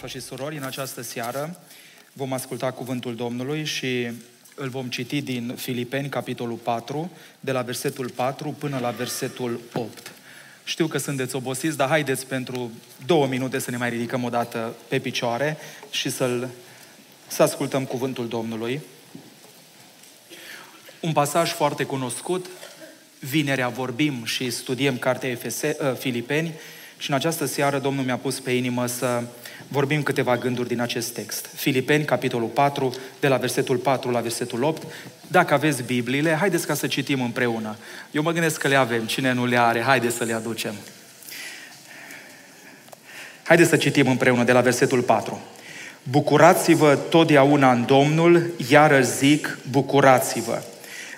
dragi și surori, în această seară vom asculta cuvântul Domnului și îl vom citi din Filipeni, capitolul 4, de la versetul 4 până la versetul 8. Știu că sunteți obosiți, dar haideți pentru două minute să ne mai ridicăm o dată pe picioare și să-l, să ascultăm cuvântul Domnului. Un pasaj foarte cunoscut, vinerea vorbim și studiem cartea Efese, uh, Filipeni și în această seară Domnul mi-a pus pe inimă să vorbim câteva gânduri din acest text. Filipeni, capitolul 4, de la versetul 4 la versetul 8. Dacă aveți Bibliile, haideți ca să citim împreună. Eu mă gândesc că le avem. Cine nu le are, haideți să le aducem. Haideți să citim împreună de la versetul 4. Bucurați-vă totdeauna în Domnul, iară zic, bucurați-vă.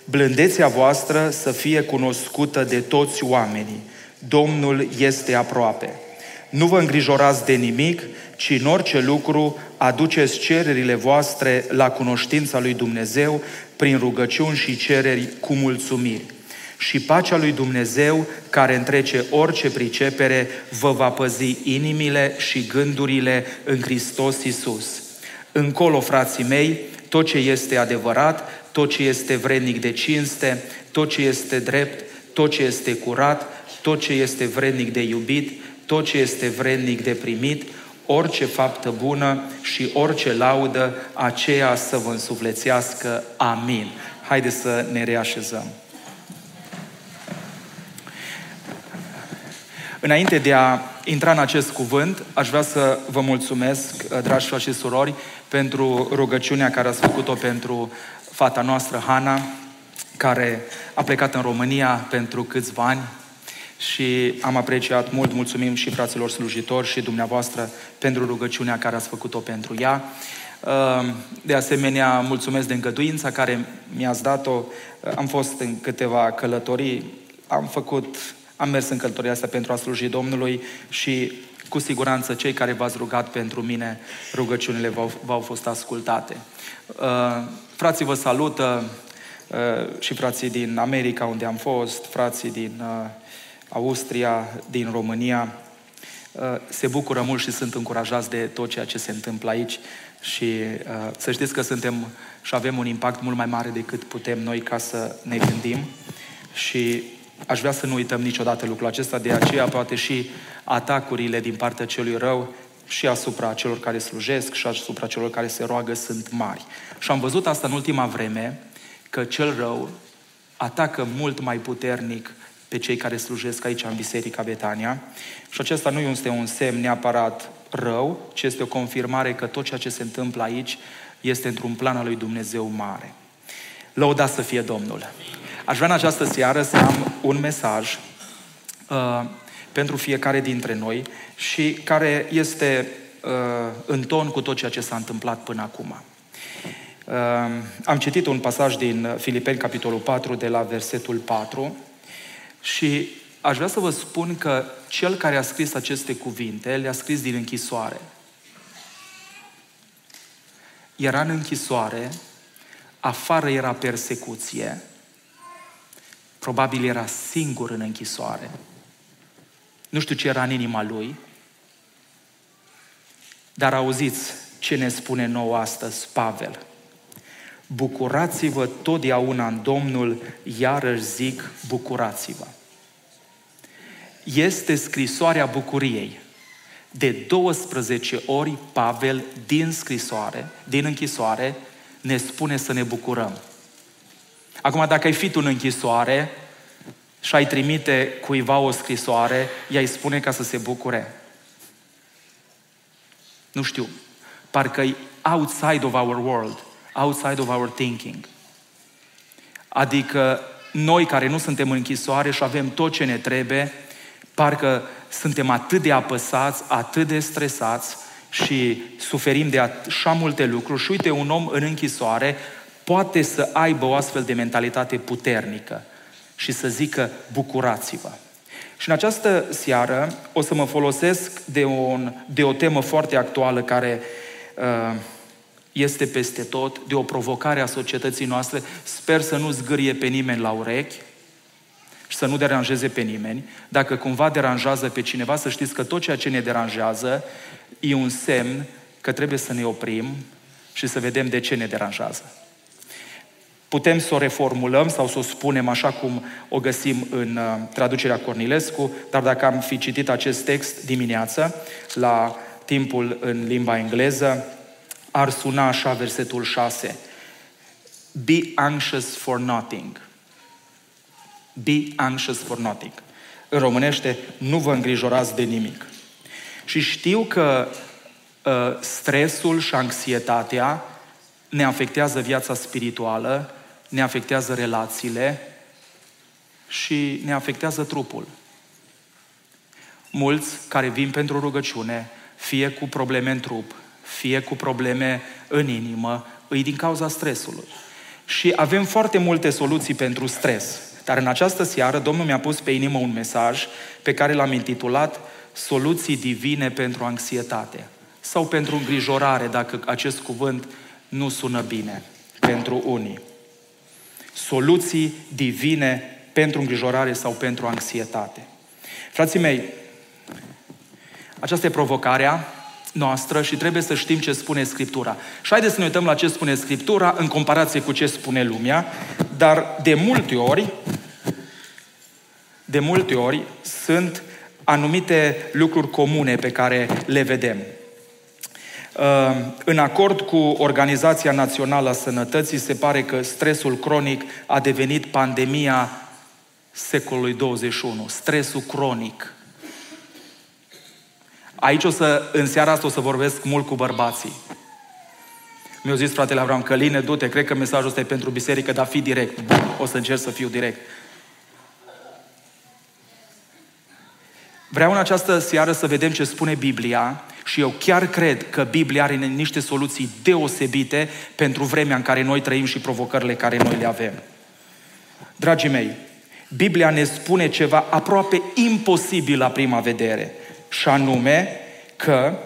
Blândețea voastră să fie cunoscută de toți oamenii. Domnul este aproape. Nu vă îngrijorați de nimic, ci în orice lucru aduceți cererile voastre la cunoștința lui Dumnezeu prin rugăciuni și cereri cu mulțumiri. Și pacea lui Dumnezeu, care întrece orice pricepere, vă va păzi inimile și gândurile în Hristos Isus. Încolo, frații mei, tot ce este adevărat, tot ce este vrednic de cinste, tot ce este drept, tot ce este curat, tot ce este vrednic de iubit, tot ce este vrednic de primit, orice faptă bună și orice laudă, aceea să vă însuflețească. Amin. Haideți să ne reașezăm. Înainte de a intra în acest cuvânt, aș vrea să vă mulțumesc, dragi frate și surori, pentru rugăciunea care ați făcut-o pentru fata noastră, Hana, care a plecat în România pentru câțiva ani, și am apreciat mult, mulțumim și fraților slujitori și dumneavoastră pentru rugăciunea care ați făcut-o pentru ea. Ehm, de asemenea, mulțumesc de îngăduința care mi-ați dat-o. Am fost în câteva călătorii, am făcut, am mers în călătoria asta pentru a sluji Domnului și cu siguranță cei care v-ați rugat pentru mine, rugăciunile v-au, v-au fost ascultate. Ehm, frații vă salută ehm, și frații din America unde am fost, frații din Austria, din România, uh, se bucură mult și sunt încurajați de tot ceea ce se întâmplă aici și uh, să știți că suntem și avem un impact mult mai mare decât putem noi ca să ne gândim și aș vrea să nu uităm niciodată lucrul acesta, de aceea poate și atacurile din partea celui rău și asupra celor care slujesc și asupra celor care se roagă sunt mari. Și am văzut asta în ultima vreme, că cel rău atacă mult mai puternic pe cei care slujesc aici în Biserica Betania. Și acesta nu este un semn neapărat rău, ci este o confirmare că tot ceea ce se întâmplă aici este într-un plan al lui Dumnezeu mare. Lăuda să fie Domnul. Aș vrea în această seară să am un mesaj uh, pentru fiecare dintre noi și care este uh, în ton cu tot ceea ce s-a întâmplat până acum. Uh, am citit un pasaj din Filipeni, capitolul 4, de la versetul 4, și aș vrea să vă spun că cel care a scris aceste cuvinte le-a scris din închisoare. Era în închisoare, afară era persecuție, probabil era singur în închisoare. Nu știu ce era în inima lui, dar auziți ce ne spune nou astăzi Pavel. Bucurați-vă totdeauna în Domnul, iarăși zic, bucurați-vă. Este scrisoarea bucuriei. De 12 ori Pavel din scrisoare, din închisoare, ne spune să ne bucurăm. Acum, dacă ai fi tu în închisoare și ai trimite cuiva o scrisoare, ea îi spune ca să se bucure. Nu știu, parcă e outside of our world outside of our thinking. Adică noi care nu suntem în închisoare și avem tot ce ne trebuie, parcă suntem atât de apăsați, atât de stresați și suferim de așa multe lucruri și uite, un om în închisoare poate să aibă o astfel de mentalitate puternică și să zică bucurați-vă. Și în această seară o să mă folosesc de, un, de o temă foarte actuală care uh, este peste tot, de o provocare a societății noastre. Sper să nu zgârie pe nimeni la urechi. Și să nu deranjeze pe nimeni. Dacă cumva deranjează pe cineva, să știți că tot ceea ce ne deranjează e un semn că trebuie să ne oprim și să vedem de ce ne deranjează. Putem să o reformulăm sau să o spunem așa cum o găsim în uh, traducerea Cornilescu, dar dacă am fi citit acest text dimineață, la timpul în limba engleză, ar suna așa versetul 6. Be anxious for nothing. Be anxious for nothing. În românește, nu vă îngrijorați de nimic. Și știu că uh, stresul și anxietatea ne afectează viața spirituală, ne afectează relațiile și ne afectează trupul. Mulți care vin pentru rugăciune, fie cu probleme în trup, fie cu probleme în inimă, îi din cauza stresului. Și avem foarte multe soluții pentru stres. Dar în această seară Domnul mi-a pus pe inimă un mesaj pe care l-am intitulat Soluții divine pentru anxietate sau pentru îngrijorare, dacă acest cuvânt nu sună bine pentru unii. Soluții divine pentru îngrijorare sau pentru anxietate. Frații mei, aceasta e provocarea noastră și trebuie să știm ce spune Scriptura. Și haideți să ne uităm la ce spune Scriptura în comparație cu ce spune lumea, dar de multe ori, de multe ori sunt anumite lucruri comune pe care le vedem. Uh, în acord cu Organizația Națională a Sănătății, se pare că stresul cronic a devenit pandemia secolului 21. Stresul cronic. Aici o să, în seara asta o să vorbesc mult cu bărbații. Mi-a zis fratele Avram, Căline, du-te, cred că mesajul ăsta e pentru biserică, dar fi direct. O să încerc să fiu direct. Vreau în această seară să vedem ce spune Biblia și eu chiar cred că Biblia are niște soluții deosebite pentru vremea în care noi trăim și provocările care noi le avem. Dragii mei, Biblia ne spune ceva aproape imposibil la prima vedere, și anume că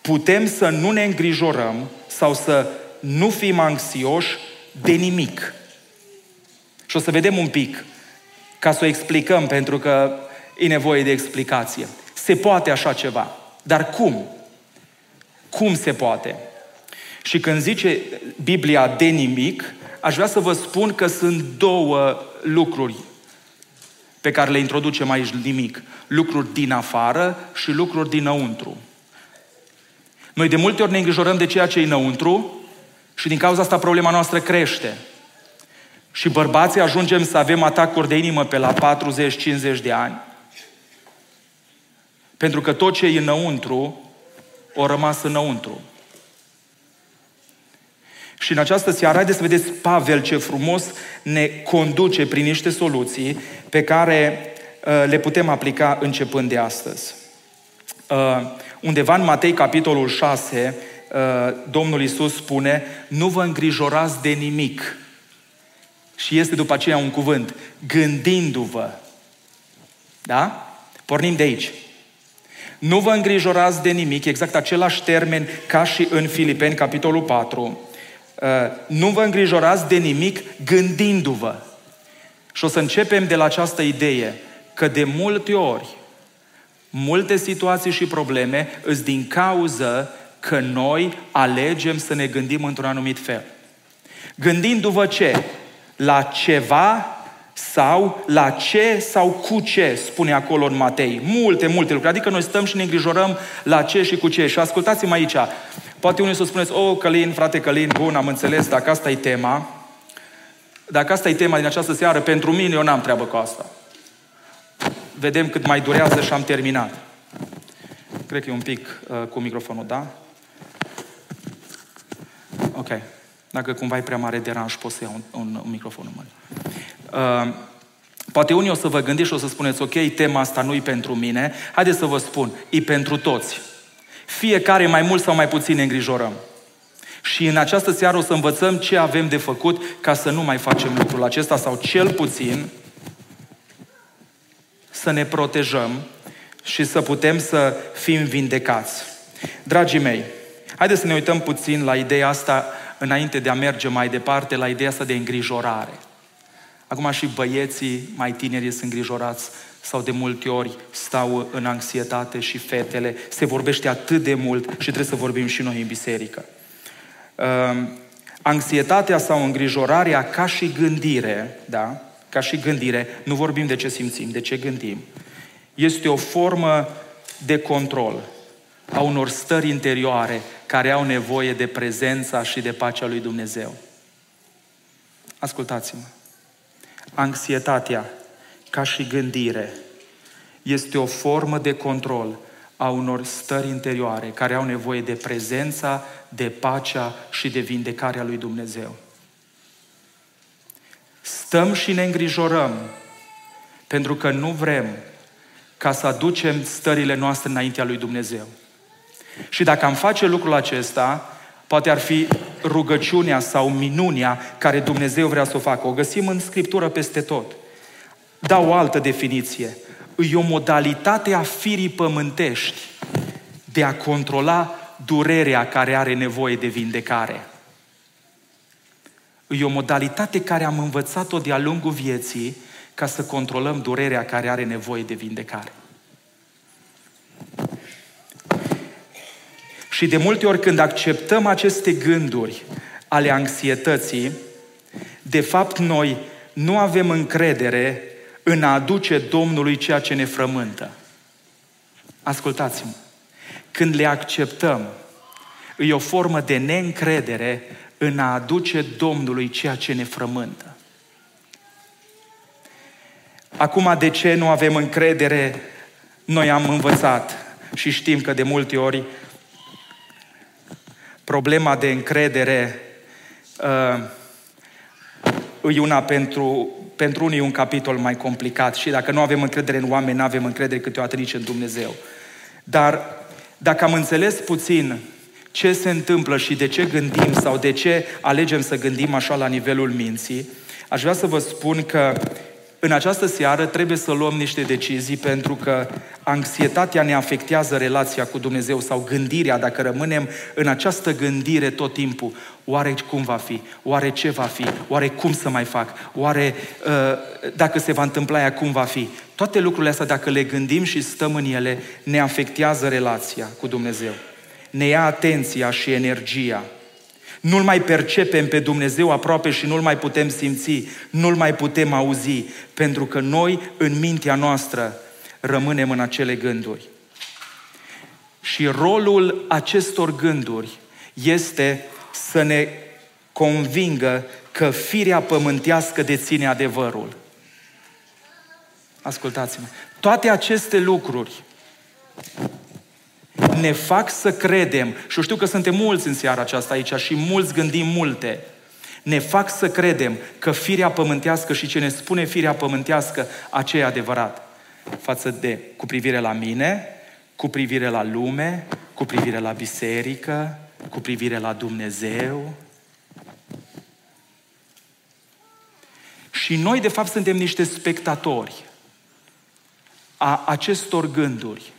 putem să nu ne îngrijorăm sau să nu fim anxioși de nimic. Și o să vedem un pic, ca să o explicăm, pentru că e nevoie de explicație. Se poate așa ceva. Dar cum? Cum se poate? Și când zice Biblia de nimic, aș vrea să vă spun că sunt două lucruri pe care le introducem aici nimic. Lucruri din afară și lucruri dinăuntru. Noi de multe ori ne îngrijorăm de ceea ce e înăuntru și din cauza asta problema noastră crește. Și bărbații ajungem să avem atacuri de inimă pe la 40-50 de ani pentru că tot ce e înăuntru, o rămas înăuntru. Și în această seară, haideți să vedeți Pavel ce frumos ne conduce prin niște soluții pe care uh, le putem aplica începând de astăzi. Uh, undeva în Matei, capitolul 6, uh, Domnul Iisus spune, nu vă îngrijorați de nimic. Și este după aceea un cuvânt, gândindu-vă. Da? Pornim de aici. Nu vă îngrijorați de nimic, exact același termen ca și în Filipeni, capitolul 4. Uh, nu vă îngrijorați de nimic gândindu-vă. Și o să începem de la această idee că de multe ori, multe situații și probleme îs din cauză că noi alegem să ne gândim într-un anumit fel. Gândindu-vă ce? La ceva sau la ce sau cu ce, spune acolo în Matei. Multe, multe lucruri. Adică noi stăm și ne îngrijorăm la ce și cu ce. Și ascultați-mă aici. Poate unii să spuneți, oh, Călin, frate Călin, bun, am înțeles, dacă asta e tema, dacă asta e tema din această seară, pentru mine eu n-am treabă cu asta. Vedem cât mai durează și am terminat. Cred că e un pic uh, cu microfonul, da? Ok. Dacă cumva e prea mare deranj, pot să iau un, un, un microfon în mână. Uh, poate unii o să vă gândiți și o să spuneți, ok, tema asta nu e pentru mine. Haideți să vă spun, e pentru toți. Fiecare mai mult sau mai puțin ne îngrijorăm. Și în această seară o să învățăm ce avem de făcut ca să nu mai facem lucrul acesta sau cel puțin să ne protejăm și să putem să fim vindecați. Dragii mei, haideți să ne uităm puțin la ideea asta înainte de a merge mai departe, la ideea asta de îngrijorare. Acum și băieții mai tineri sunt îngrijorați sau de multe ori stau în anxietate și fetele. Se vorbește atât de mult și trebuie să vorbim și noi în biserică. Uh, anxietatea sau îngrijorarea ca și gândire, da? Ca și gândire, nu vorbim de ce simțim, de ce gândim. Este o formă de control a unor stări interioare care au nevoie de prezența și de pacea lui Dumnezeu. Ascultați-mă. Anxietatea, ca și gândire, este o formă de control a unor stări interioare care au nevoie de prezența, de pacea și de vindecarea lui Dumnezeu. Stăm și ne îngrijorăm pentru că nu vrem ca să aducem stările noastre înaintea lui Dumnezeu. Și dacă am face lucrul acesta, poate ar fi rugăciunea sau minunia care Dumnezeu vrea să o facă. O găsim în Scriptură peste tot. Dau o altă definiție. E o modalitate a firii pământești de a controla durerea care are nevoie de vindecare. E o modalitate care am învățat-o de-a lungul vieții ca să controlăm durerea care are nevoie de vindecare. Și de multe ori când acceptăm aceste gânduri ale anxietății, de fapt noi nu avem încredere în a aduce Domnului ceea ce ne frământă. Ascultați-mă. Când le acceptăm, e o formă de neîncredere în a aduce Domnului ceea ce ne frământă. Acum, de ce nu avem încredere? Noi am învățat și știm că de multe ori problema de încredere uh, e una pentru, pentru unii un capitol mai complicat și dacă nu avem încredere în oameni, nu avem încredere câteodată nici în Dumnezeu. Dar dacă am înțeles puțin ce se întâmplă și de ce gândim sau de ce alegem să gândim așa la nivelul minții, aș vrea să vă spun că în această seară trebuie să luăm niște decizii pentru că anxietatea ne afectează relația cu Dumnezeu sau gândirea, dacă rămânem în această gândire tot timpul, oare cum va fi, oare ce va fi, oare cum să mai fac, oare uh, dacă se va întâmpla aia cum va fi. Toate lucrurile astea, dacă le gândim și stăm în ele, ne afectează relația cu Dumnezeu. Ne ia atenția și energia. Nu-L mai percepem pe Dumnezeu aproape și nu-L mai putem simți, nu-L mai putem auzi, pentru că noi, în mintea noastră, rămânem în acele gânduri. Și rolul acestor gânduri este să ne convingă că firea pământească deține adevărul. Ascultați-mă. Toate aceste lucruri ne fac să credem, și știu că suntem mulți în seara aceasta aici și mulți gândim multe, ne fac să credem că firea pământească și ce ne spune firea pământească, aceea e adevărat. Față de, cu privire la mine, cu privire la lume, cu privire la biserică, cu privire la Dumnezeu. Și noi, de fapt, suntem niște spectatori a acestor gânduri.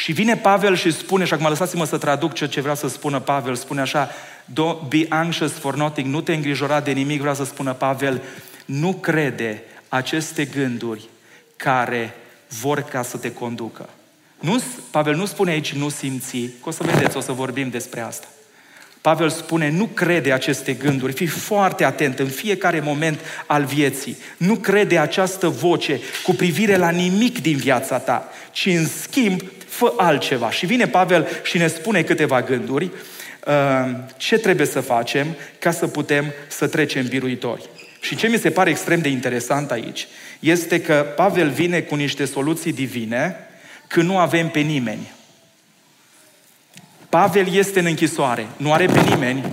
Și vine Pavel și spune, și acum lăsați-mă să traduc ce, ce vrea să spună Pavel, spune așa, Don't be anxious for nothing, nu te îngrijora de nimic, vrea să spună Pavel, nu crede aceste gânduri care vor ca să te conducă. Nu, Pavel nu spune aici nu simți, că o să vedeți, o să vorbim despre asta. Pavel spune, nu crede aceste gânduri, fii foarte atent în fiecare moment al vieții. Nu crede această voce cu privire la nimic din viața ta, ci în schimb fă altceva. Și vine Pavel și ne spune câteva gânduri uh, ce trebuie să facem ca să putem să trecem biruitori. Și ce mi se pare extrem de interesant aici este că Pavel vine cu niște soluții divine când nu avem pe nimeni. Pavel este în închisoare, nu are pe nimeni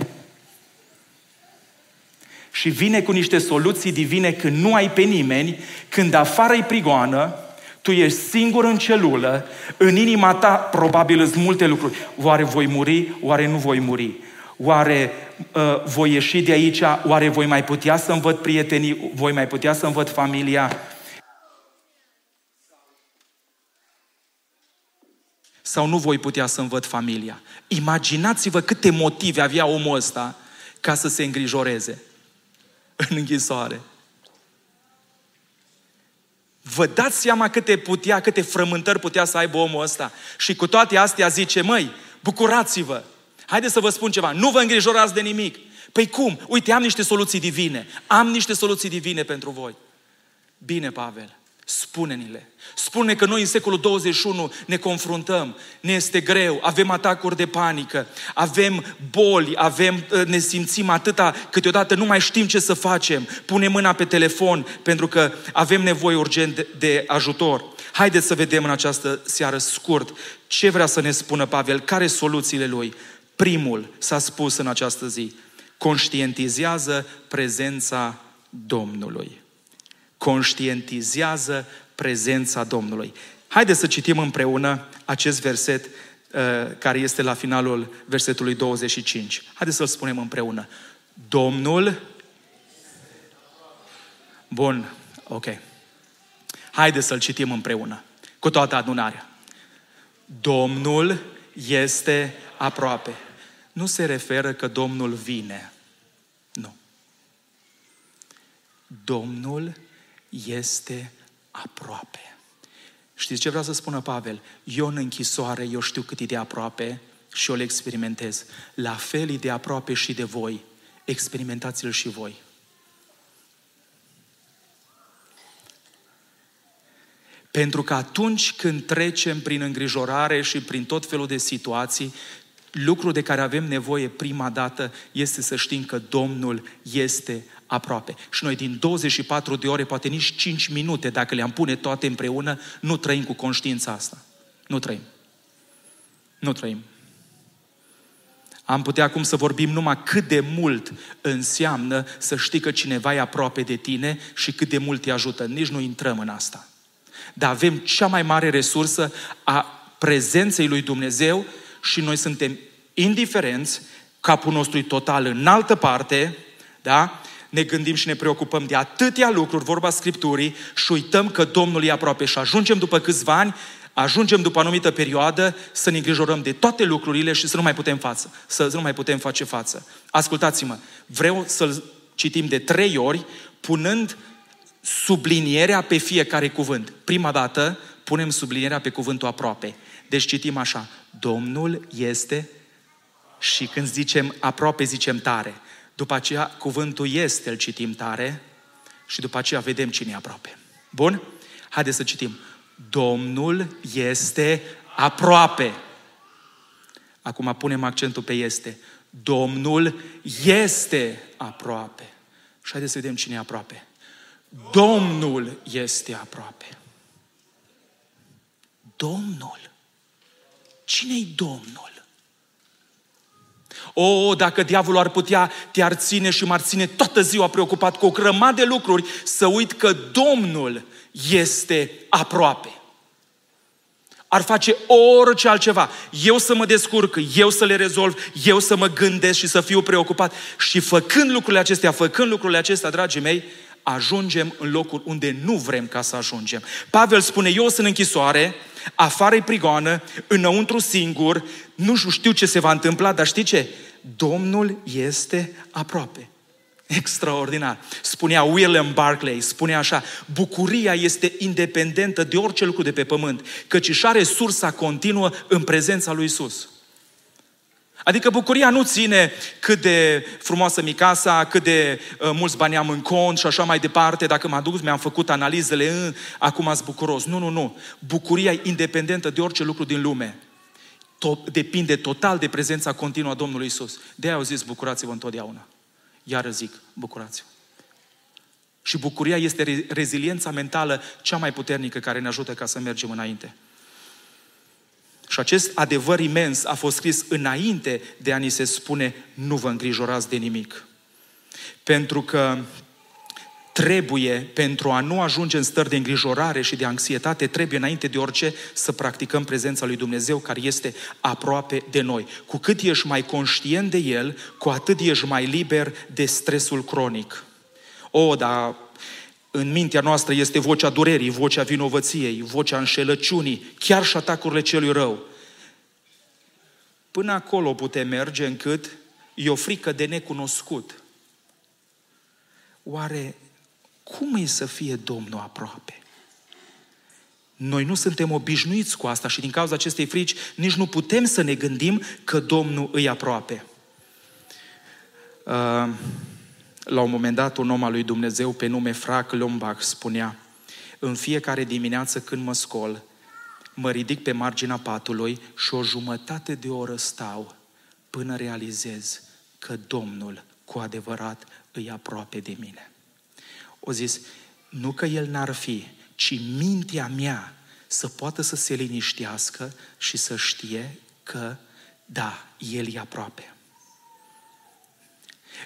și vine cu niște soluții divine când nu ai pe nimeni, când afară e prigoană, tu ești singur în celulă, în inima ta probabil sunt multe lucruri. Oare voi muri? Oare nu voi muri? Oare uh, voi ieși de aici? Oare voi mai putea să-mi văd prietenii? Voi mai putea să-mi văd familia? Sau nu voi putea să-mi văd familia? Imaginați-vă câte motive avea omul ăsta ca să se îngrijoreze în închisoare. Vă dați seama câte putea, câte frământări putea să aibă omul ăsta. Și cu toate astea zice, măi, bucurați-vă. Haideți să vă spun ceva, nu vă îngrijorați de nimic. Păi cum? Uite, am niște soluții divine. Am niște soluții divine pentru voi. Bine, Pavel, spune-ni-le. Spune că noi în secolul 21 ne confruntăm, ne este greu, avem atacuri de panică, avem boli, avem, ă, ne simțim atâta, câteodată nu mai știm ce să facem. Punem mâna pe telefon pentru că avem nevoie urgent de, de ajutor. Haideți să vedem în această seară scurt ce vrea să ne spună Pavel, care soluțiile lui. Primul s-a spus în această zi, conștientizează prezența Domnului. Conștientizează prezența Domnului. Haideți să citim împreună acest verset uh, care este la finalul versetului 25. Haideți să-l spunem împreună. Domnul. Bun, ok. Haideți să-l citim împreună, cu toată adunarea. Domnul este aproape. Nu se referă că Domnul vine. Nu. Domnul este aproape. Știți ce vreau să spună Pavel? Eu în închisoare, eu știu cât e de aproape și eu le experimentez. La fel e de aproape și de voi. Experimentați-l și voi. Pentru că atunci când trecem prin îngrijorare și prin tot felul de situații, lucru de care avem nevoie prima dată este să știm că Domnul este aproape. Și noi din 24 de ore, poate nici 5 minute, dacă le-am pune toate împreună, nu trăim cu conștiința asta. Nu trăim. Nu trăim. Am putea acum să vorbim numai cât de mult înseamnă să știi că cineva e aproape de tine și cât de mult te ajută. Nici nu intrăm în asta. Dar avem cea mai mare resursă a prezenței lui Dumnezeu și noi suntem indiferenți, capul nostru e total în altă parte, da? Ne gândim și ne preocupăm de atâtea lucruri, vorba Scripturii, și uităm că Domnul e aproape și ajungem după câțiva ani, ajungem după o anumită perioadă să ne îngrijorăm de toate lucrurile și să nu mai putem față, să nu mai putem face față. Ascultați-mă, vreau să-l citim de trei ori, punând sublinierea pe fiecare cuvânt. Prima dată punem sublinierea pe cuvântul aproape. Deci citim așa, Domnul este și când zicem aproape, zicem tare. După aceea, cuvântul este, îl citim tare și după aceea vedem cine e aproape. Bun? Haideți să citim. Domnul este aproape. Acum punem accentul pe este. Domnul este aproape. Și haideți să vedem cine e aproape. Domnul este aproape. Domnul. Cine-i Domnul? O, dacă diavolul ar putea, te-ar ține și m-ar ține toată ziua preocupat cu o grămadă de lucruri, să uit că Domnul este aproape. Ar face orice altceva. Eu să mă descurc, eu să le rezolv, eu să mă gândesc și să fiu preocupat. Și făcând lucrurile acestea, făcând lucrurile acestea, dragii mei, ajungem în locul unde nu vrem ca să ajungem. Pavel spune, eu sunt în închisoare, afară e prigoană, înăuntru singur, nu știu ce se va întâmpla, dar știi ce? Domnul este aproape. Extraordinar. Spunea William Barclay, spune așa, bucuria este independentă de orice lucru de pe pământ, căci își are sursa continuă în prezența lui Isus. Adică bucuria nu ține cât de frumoasă mi casa, cât de uh, mulți bani am în cont și așa mai departe. Dacă m-am dus, mi-am făcut analizele, în, acum ați bucuros. Nu, nu, nu. Bucuria e independentă de orice lucru din lume. To- depinde total de prezența continuă a Domnului Isus. De-aia au zis, bucurați-vă întotdeauna. Iar zic, bucurați-vă. Și bucuria este reziliența mentală cea mai puternică care ne ajută ca să mergem înainte. Și acest adevăr imens a fost scris înainte de a ni se spune nu vă îngrijorați de nimic. Pentru că trebuie, pentru a nu ajunge în stări de îngrijorare și de anxietate, trebuie înainte de orice să practicăm prezența lui Dumnezeu care este aproape de noi. Cu cât ești mai conștient de El, cu atât ești mai liber de stresul cronic. O, dar în mintea noastră este vocea durerii, vocea vinovăției, vocea înșelăciunii, chiar și atacurile celui rău. Până acolo putem merge încât e o frică de necunoscut. Oare cum e să fie Domnul aproape? Noi nu suntem obișnuiți cu asta și din cauza acestei frici nici nu putem să ne gândim că Domnul îi aproape. Uh, la un moment dat, un om al lui Dumnezeu pe nume Frac Lombach spunea În fiecare dimineață când mă scol, mă ridic pe marginea patului și o jumătate de oră stau până realizez că Domnul cu adevărat îi aproape de mine. O zis, nu că El n-ar fi, ci mintea mea să poată să se liniștească și să știe că, da, El e aproape.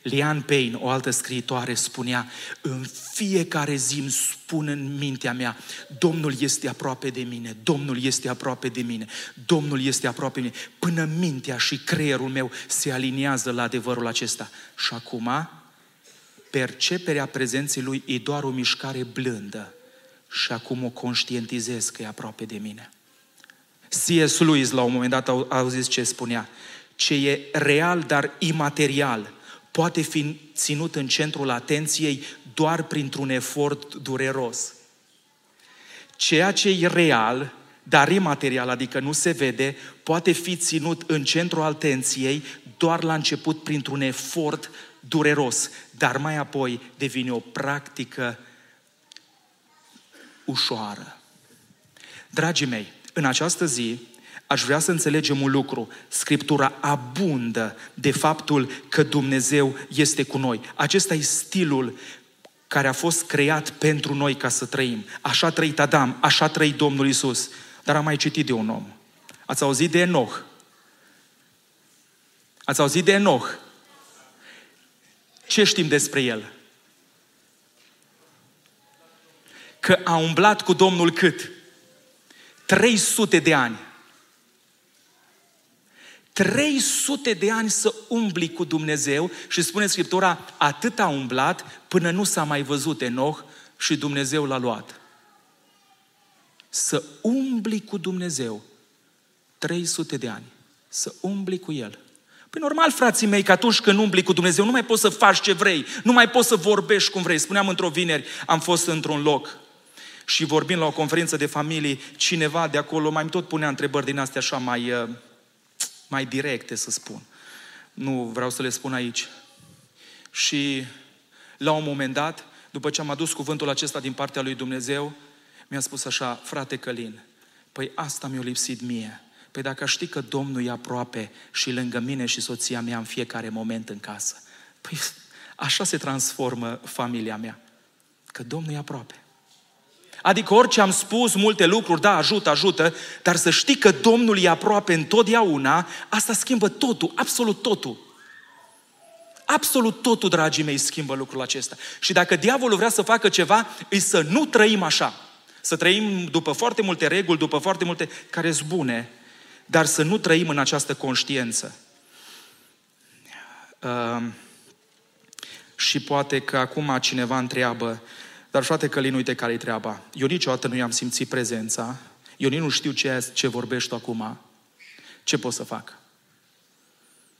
Lian Payne, o altă scriitoare, spunea, în fiecare zi îmi spun în mintea mea, Domnul este aproape de mine, Domnul este aproape de mine, Domnul este aproape de mine, până mintea și creierul meu se aliniază la adevărul acesta. Și acum, perceperea prezenței Lui e doar o mișcare blândă și acum o conștientizez că e aproape de mine. C.S. Lewis la un moment dat a zis ce spunea, ce e real, dar imaterial, poate fi ținut în centrul atenției doar printr-un efort dureros. Ceea ce e real, dar imaterial, adică nu se vede, poate fi ținut în centrul atenției doar la început printr-un efort dureros, dar mai apoi devine o practică ușoară. Dragii mei, în această zi aș vrea să înțelegem un lucru. Scriptura abundă de faptul că Dumnezeu este cu noi. Acesta e stilul care a fost creat pentru noi ca să trăim. Așa a trăit Adam, așa a trăit Domnul Isus. Dar am mai citit de un om. Ați auzit de Enoch? Ați auzit de Enoch? Ce știm despre el? Că a umblat cu Domnul cât? 300 de ani. 300 de ani să umbli cu Dumnezeu și spune Scriptura, atât a umblat până nu s-a mai văzut Enoch și Dumnezeu l-a luat. Să umbli cu Dumnezeu 300 de ani. Să umbli cu El. Păi normal, frații mei, că atunci când umbli cu Dumnezeu, nu mai poți să faci ce vrei, nu mai poți să vorbești cum vrei. Spuneam într-o vineri, am fost într-un loc și vorbim la o conferință de familie, cineva de acolo mai tot punea întrebări din astea așa mai, uh, mai directe, să spun. Nu vreau să le spun aici. Și la un moment dat, după ce am adus cuvântul acesta din partea lui Dumnezeu, mi-a spus așa, frate Călin, păi asta mi-a lipsit mie. Păi dacă știi că Domnul e aproape și lângă mine și soția mea în fiecare moment în casă, păi așa se transformă familia mea. Că Domnul e aproape. Adică orice am spus, multe lucruri, da, ajută, ajută, dar să știi că Domnul e aproape întotdeauna, asta schimbă totul, absolut totul. Absolut totul, dragii mei, schimbă lucrul acesta. Și dacă diavolul vrea să facă ceva, e să nu trăim așa. Să trăim după foarte multe reguli, după foarte multe care sunt bune, dar să nu trăim în această conștiință. Uh, și poate că acum cineva întreabă, dar frate Călin, uite care-i treaba. Eu niciodată nu i-am simțit prezența, eu nici nu știu ce, ce vorbești tu acum. Ce pot să fac?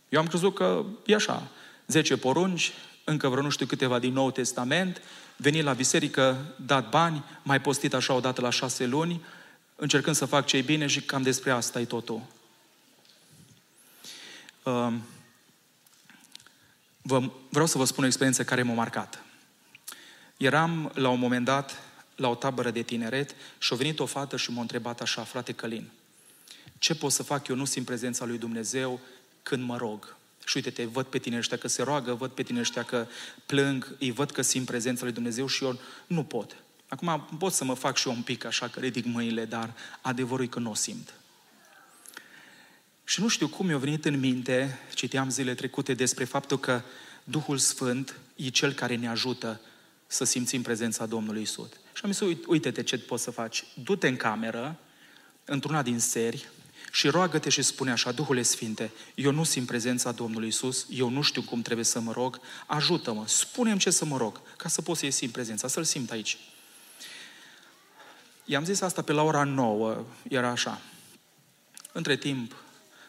Eu am crezut că e așa. Zece porunci, încă vreo nu știu câteva din Nou Testament, venit la biserică, dat bani, mai postit așa odată la șase luni, încercând să fac ce bine și cam despre asta e totul. Um, vă, vreau să vă spun o experiență care m-a marcat. Eram la un moment dat la o tabără de tineret și a venit o fată și m-a întrebat așa, frate Călin, ce pot să fac eu nu simt prezența lui Dumnezeu când mă rog? Și uite-te, văd pe tine ăștia că se roagă, văd pe tine ăștia că plâng, îi văd că simt prezența lui Dumnezeu și eu nu pot. Acum pot să mă fac și eu un pic așa, că ridic mâinile, dar adevărul e că nu o simt. Și nu știu cum mi-a venit în minte, citeam zile trecute despre faptul că Duhul Sfânt e Cel care ne ajută să simțim prezența Domnului Isus. Și am zis, uite-te ce poți să faci. Du-te în cameră, într-una din seri, și roagă-te și spune așa, Duhule Sfinte, eu nu simt prezența Domnului Isus, eu nu știu cum trebuie să mă rog, ajută-mă, spune-mi ce să mă rog, ca să pot să-i simt prezența, să-L simt aici. I-am zis asta pe la ora 9, era așa. Între timp,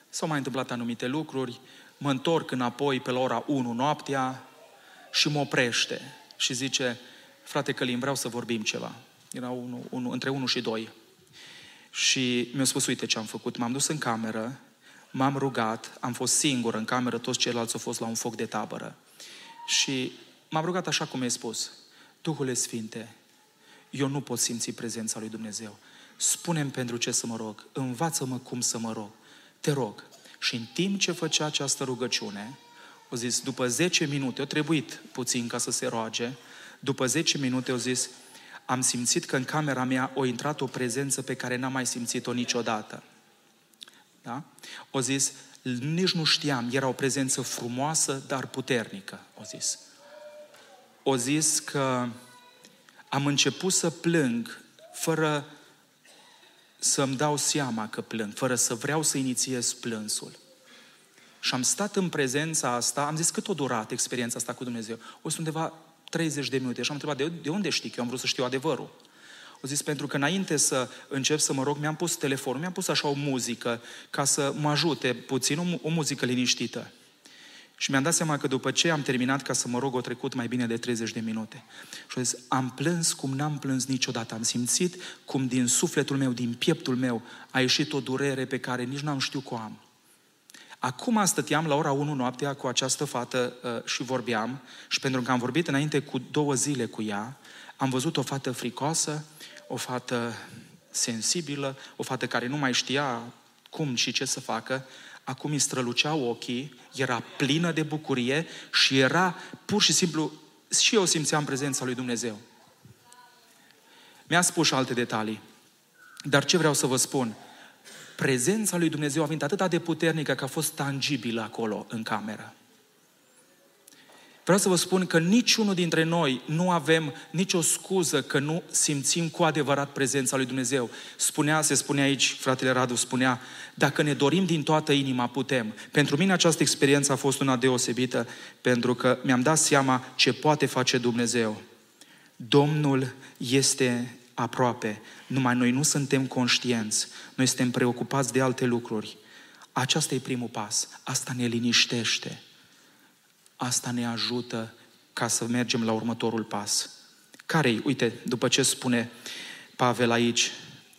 s-au mai întâmplat anumite lucruri, mă întorc înapoi pe la ora 1 noaptea și mă oprește și zice, frate Călim, vreau să vorbim ceva. Era unu, unu, între 1 și 2. Și mi-a spus, uite ce am făcut. M-am dus în cameră, m-am rugat, am fost singur în cameră, toți ceilalți au fost la un foc de tabără. Și m-am rugat așa cum mi-ai spus. Duhule Sfinte, eu nu pot simți prezența lui Dumnezeu. Spune-mi pentru ce să mă rog. Învață-mă cum să mă rog. Te rog. Și în timp ce făcea această rugăciune, o zis, după 10 minute, o trebuit puțin ca să se roage, după 10 minute o zis, am simțit că în camera mea a intrat o prezență pe care n-am mai simțit-o niciodată. Da? O zis, nici nu știam, era o prezență frumoasă, dar puternică, o zis. O zis că am început să plâng fără să-mi dau seama că plâng, fără să vreau să inițiez plânsul. Și am stat în prezența asta, am zis cât o durat experiența asta cu Dumnezeu. O să undeva 30 de minute și am întrebat, de, de unde știi că eu am vrut să știu adevărul? O zis, pentru că înainte să încep să mă rog, mi-am pus telefonul, mi-am pus așa o muzică ca să mă ajute puțin, o, o muzică liniștită. Și mi-am dat seama că după ce am terminat ca să mă rog, o trecut mai bine de 30 de minute. Și am zis, am plâns cum n-am plâns niciodată. Am simțit cum din sufletul meu, din pieptul meu, a ieșit o durere pe care nici n-am știut că o am. Acum stăteam la ora 1 noaptea cu această fată uh, și vorbeam și pentru că am vorbit înainte cu două zile cu ea, am văzut o fată fricoasă, o fată sensibilă, o fată care nu mai știa cum și ce să facă, acum îi străluceau ochii, era plină de bucurie și era pur și simplu, și eu simțeam prezența lui Dumnezeu. Mi-a spus și alte detalii. Dar ce vreau să vă spun? Prezența lui Dumnezeu a venit atât de puternică că a fost tangibilă acolo, în cameră. Vreau să vă spun că niciunul dintre noi nu avem nicio scuză că nu simțim cu adevărat prezența lui Dumnezeu. Spunea, se spune aici, fratele Radu spunea, dacă ne dorim din toată inima, putem. Pentru mine această experiență a fost una deosebită, pentru că mi-am dat seama ce poate face Dumnezeu. Domnul este aproape, numai noi nu suntem conștienți, noi suntem preocupați de alte lucruri. Aceasta e primul pas, asta ne liniștește asta ne ajută ca să mergem la următorul pas. care Uite, după ce spune Pavel aici,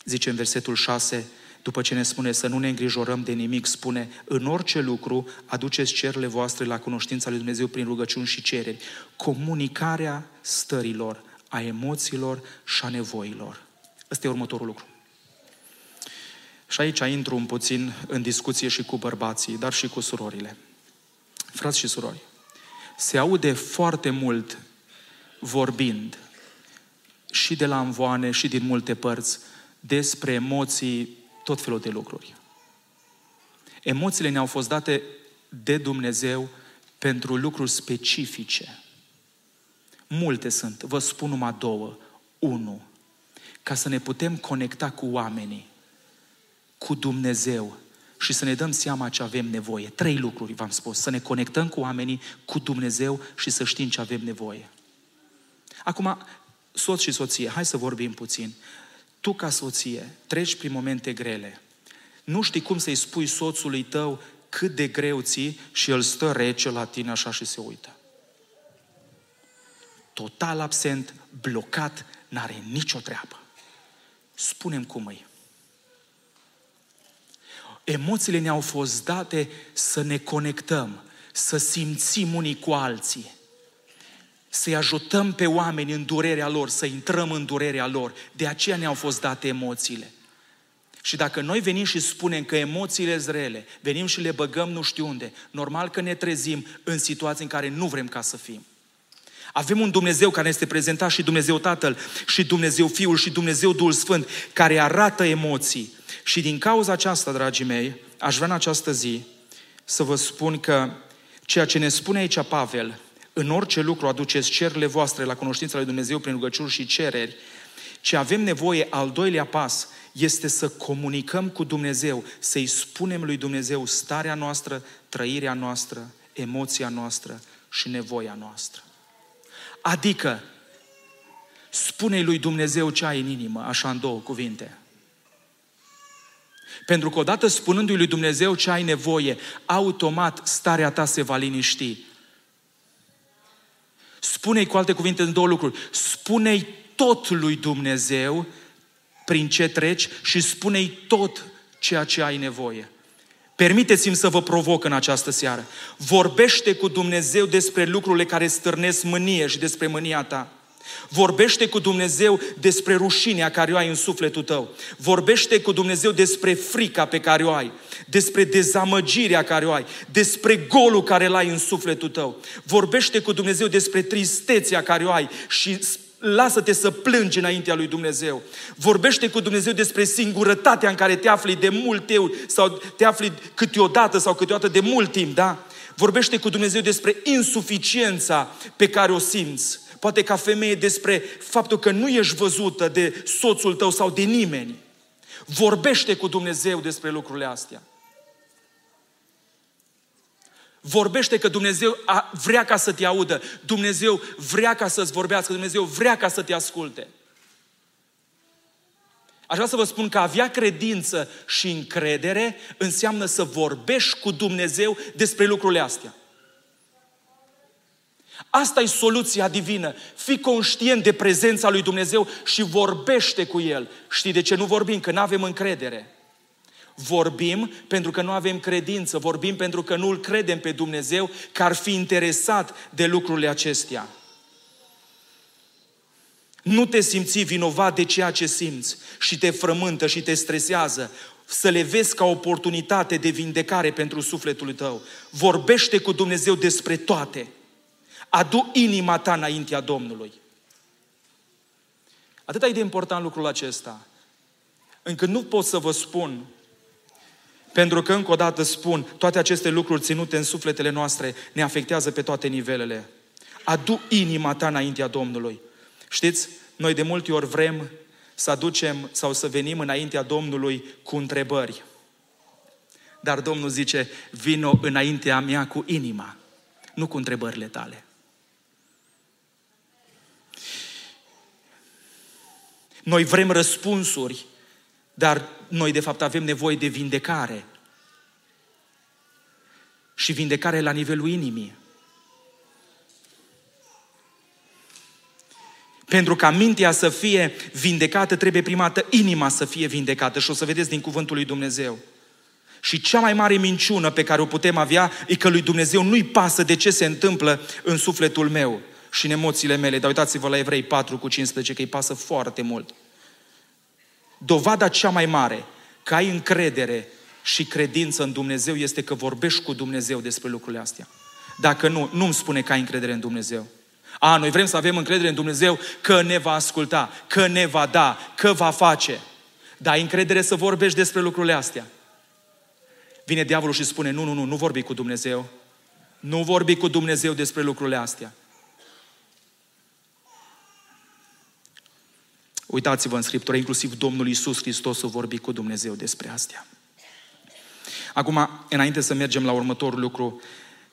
zice în versetul 6, după ce ne spune să nu ne îngrijorăm de nimic, spune, în orice lucru aduceți cerurile voastre la cunoștința lui Dumnezeu prin rugăciuni și cereri. Comunicarea stărilor, a emoțiilor și a nevoilor. Ăsta e următorul lucru. Și aici intru un puțin în discuție și cu bărbații, dar și cu surorile. Frați și surori, se aude foarte mult vorbind și de la învoane și din multe părți despre emoții, tot felul de lucruri. Emoțiile ne-au fost date de Dumnezeu pentru lucruri specifice. Multe sunt, vă spun numai două. Unu, ca să ne putem conecta cu oamenii, cu Dumnezeu, și să ne dăm seama ce avem nevoie. Trei lucruri v-am spus. Să ne conectăm cu oamenii, cu Dumnezeu și să știm ce avem nevoie. Acum, soț și soție, hai să vorbim puțin. Tu ca soție treci prin momente grele. Nu știi cum să-i spui soțului tău cât de greu ții și el stă rece la tine așa și se uită. Total absent, blocat, n-are nicio treabă. Spunem cum e. Emoțiile ne-au fost date să ne conectăm, să simțim unii cu alții, să-i ajutăm pe oameni în durerea lor, să intrăm în durerea lor. De aceea ne-au fost date emoțiile. Și dacă noi venim și spunem că emoțiile sunt rele, venim și le băgăm nu știu unde, normal că ne trezim în situații în care nu vrem ca să fim. Avem un Dumnezeu care este prezentat și Dumnezeu Tatăl, și Dumnezeu Fiul, și Dumnezeu Duhul Sfânt, care arată emoții, și din cauza aceasta, dragii mei, aș vrea în această zi să vă spun că ceea ce ne spune aici Pavel, în orice lucru aduceți cerurile voastre la cunoștința lui Dumnezeu prin rugăciuni și cereri, ce avem nevoie, al doilea pas, este să comunicăm cu Dumnezeu, să-i spunem lui Dumnezeu starea noastră, trăirea noastră, emoția noastră și nevoia noastră. Adică, spune lui Dumnezeu ce ai în inimă, așa în două cuvinte. Pentru că odată spunându-i lui Dumnezeu ce ai nevoie, automat starea ta se va liniști. Spune-i cu alte cuvinte în două lucruri. Spune-i tot lui Dumnezeu prin ce treci și spune-i tot ceea ce ai nevoie. Permiteți-mi să vă provoc în această seară. Vorbește cu Dumnezeu despre lucrurile care stârnesc mânie și despre mânia ta. Vorbește cu Dumnezeu despre rușinea care o ai în sufletul tău. Vorbește cu Dumnezeu despre frica pe care o ai, despre dezamăgirea care o ai, despre golul care l-ai în sufletul tău. Vorbește cu Dumnezeu despre tristețea care o ai și lasă-te să plângi înaintea lui Dumnezeu. Vorbește cu Dumnezeu despre singurătatea în care te afli de multe ori sau te afli câteodată sau câteodată de mult timp, da? Vorbește cu Dumnezeu despre insuficiența pe care o simți. Poate ca femeie despre faptul că nu ești văzută de soțul tău sau de nimeni. Vorbește cu Dumnezeu despre lucrurile astea. Vorbește că Dumnezeu vrea ca să te audă. Dumnezeu vrea ca să-ți vorbească. Dumnezeu vrea ca să te asculte. Aș vrea să vă spun că avea credință și încredere înseamnă să vorbești cu Dumnezeu despre lucrurile astea. Asta e soluția divină. Fii conștient de prezența lui Dumnezeu și vorbește cu El. Știi de ce nu vorbim? Că nu avem încredere. Vorbim pentru că nu avem credință, vorbim pentru că nu îl credem pe Dumnezeu că ar fi interesat de lucrurile acestea. Nu te simți vinovat de ceea ce simți și te frământă și te stresează. Să le vezi ca oportunitate de vindecare pentru sufletul tău. Vorbește cu Dumnezeu despre toate. Adu inima ta înaintea Domnului. Atât e de important lucrul acesta, încât nu pot să vă spun pentru că, încă o dată spun, toate aceste lucruri ținute în sufletele noastre ne afectează pe toate nivelele. Adu inima ta înaintea Domnului. Știți, noi de multe ori vrem să aducem sau să venim înaintea Domnului cu întrebări. Dar Domnul zice, vino înaintea mea cu inima, nu cu întrebările tale. Noi vrem răspunsuri dar noi, de fapt, avem nevoie de vindecare. Și vindecare la nivelul inimii. Pentru ca mintea să fie vindecată, trebuie prima dată inima să fie vindecată. Și o să vedeți din cuvântul lui Dumnezeu. Și cea mai mare minciună pe care o putem avea e că lui Dumnezeu nu-i pasă de ce se întâmplă în sufletul meu și în emoțiile mele. Dar uitați-vă la Evrei 4 cu 15 că îi pasă foarte mult. Dovada cea mai mare că ai încredere și credință în Dumnezeu este că vorbești cu Dumnezeu despre lucrurile astea. Dacă nu, nu-mi spune că ai încredere în Dumnezeu. A, noi vrem să avem încredere în Dumnezeu că ne va asculta, că ne va da, că va face. Dar ai încredere să vorbești despre lucrurile astea. Vine diavolul și spune, nu, nu, nu, nu vorbi cu Dumnezeu. Nu vorbi cu Dumnezeu despre lucrurile astea. Uitați-vă în Scriptură, inclusiv Domnul Iisus Hristos a vorbit cu Dumnezeu despre astea. Acum, înainte să mergem la următorul lucru,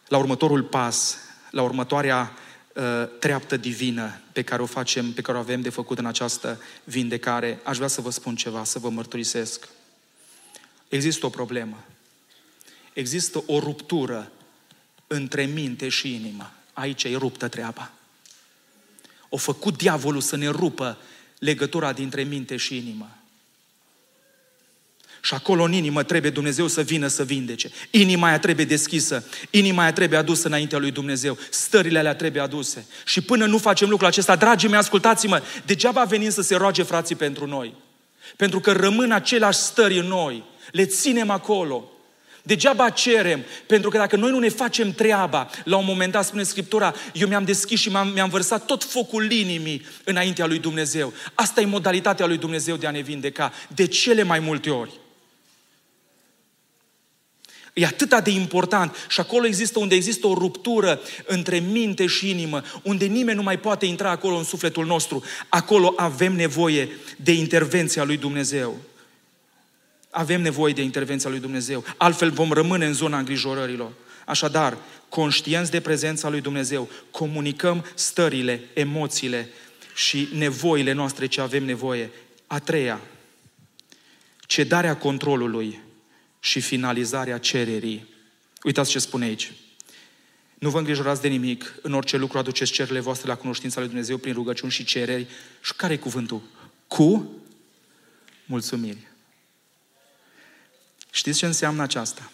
la următorul pas, la următoarea uh, treaptă divină pe care o facem, pe care o avem de făcut în această vindecare, aș vrea să vă spun ceva, să vă mărturisesc. Există o problemă. Există o ruptură între minte și inimă. Aici e ruptă treaba. O făcut diavolul să ne rupă legătura dintre minte și inimă. Și acolo în inimă trebuie Dumnezeu să vină să vindece. Inima aia trebuie deschisă. Inima aia trebuie adusă înaintea lui Dumnezeu. Stările alea trebuie aduse. Și până nu facem lucrul acesta, dragii mei, ascultați-mă, degeaba venim să se roage frații pentru noi. Pentru că rămân aceleași stări în noi. Le ținem acolo. Degeaba cerem, pentru că dacă noi nu ne facem treaba, la un moment dat spune Scriptura, eu mi-am deschis și mi-am, mi-am vărsat tot focul inimii înaintea lui Dumnezeu. Asta e modalitatea lui Dumnezeu de a ne vindeca, de cele mai multe ori. E atât de important și acolo există unde există o ruptură între minte și inimă, unde nimeni nu mai poate intra acolo în sufletul nostru. Acolo avem nevoie de intervenția lui Dumnezeu. Avem nevoie de intervenția lui Dumnezeu. Altfel vom rămâne în zona îngrijorărilor. Așadar, conștienți de prezența lui Dumnezeu, comunicăm stările, emoțiile și nevoile noastre ce avem nevoie. A treia, cedarea controlului și finalizarea cererii. Uitați ce spune aici. Nu vă îngrijorați de nimic, în orice lucru aduceți cererile voastre la cunoștința lui Dumnezeu prin rugăciuni și cereri. Și care e cuvântul? Cu mulțumiri. Știți ce înseamnă aceasta?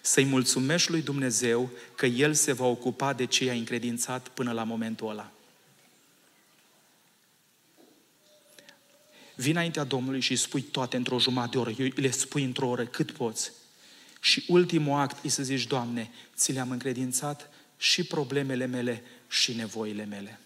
Să-i mulțumești lui Dumnezeu că El se va ocupa de ce i-a încredințat până la momentul ăla. Vii înaintea Domnului și îi spui toate într-o jumătate de oră, eu le spui într-o oră cât poți. Și ultimul act e să zici, Doamne, ți le-am încredințat și problemele mele și nevoile mele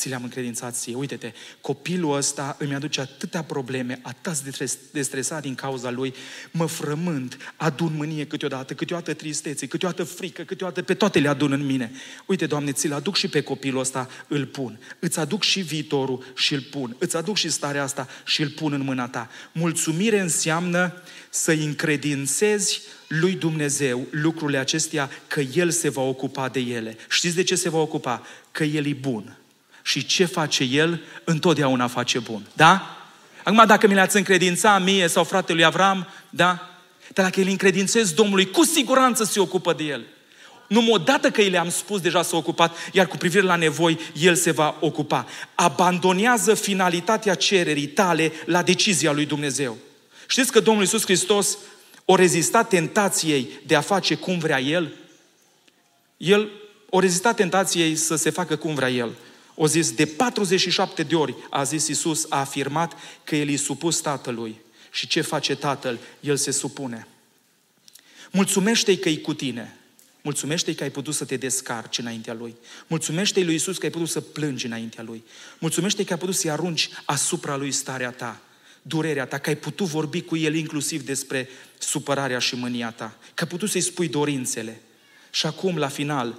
ți le-am încredințat ție. Uite-te, copilul ăsta îmi aduce atâtea probleme, atât de stresat din cauza lui, mă frământ, adun mânie câteodată, câteodată tristețe, câteodată frică, câteodată pe toate le adun în mine. Uite, Doamne, ți-l aduc și pe copilul ăsta, îl pun. Îți aduc și viitorul și îl pun. Îți aduc și starea asta și îl pun în mâna ta. Mulțumire înseamnă să-i încredințezi lui Dumnezeu lucrurile acestea, că El se va ocupa de ele. Știți de ce se va ocupa? Că El e bun și ce face El, întotdeauna face bun. Da? Acum, dacă mi le-ați încredința mie sau fratelui Avram, da? Dar dacă îl încredințez Domnului, cu siguranță se ocupă de el. Numai odată că îi le-am spus, deja s-a ocupat, iar cu privire la nevoi, El se va ocupa. Abandonează finalitatea cererii tale la decizia lui Dumnezeu. Știți că Domnul Iisus Hristos o rezistat tentației de a face cum vrea El? El o rezistat tentației să se facă cum vrea El. O zis, de 47 de ori, a zis Isus, a afirmat că El e supus Tatălui. Și ce face Tatăl? El se supune. Mulțumește-i că e cu tine. Mulțumește-i că ai putut să te descarci înaintea Lui. Mulțumește-i lui Isus că ai putut să plângi înaintea Lui. Mulțumește-i că ai putut să-i arunci asupra Lui starea ta, durerea ta, că ai putut vorbi cu El inclusiv despre supărarea și mânia ta, că ai putut să-i spui dorințele. Și acum, la final,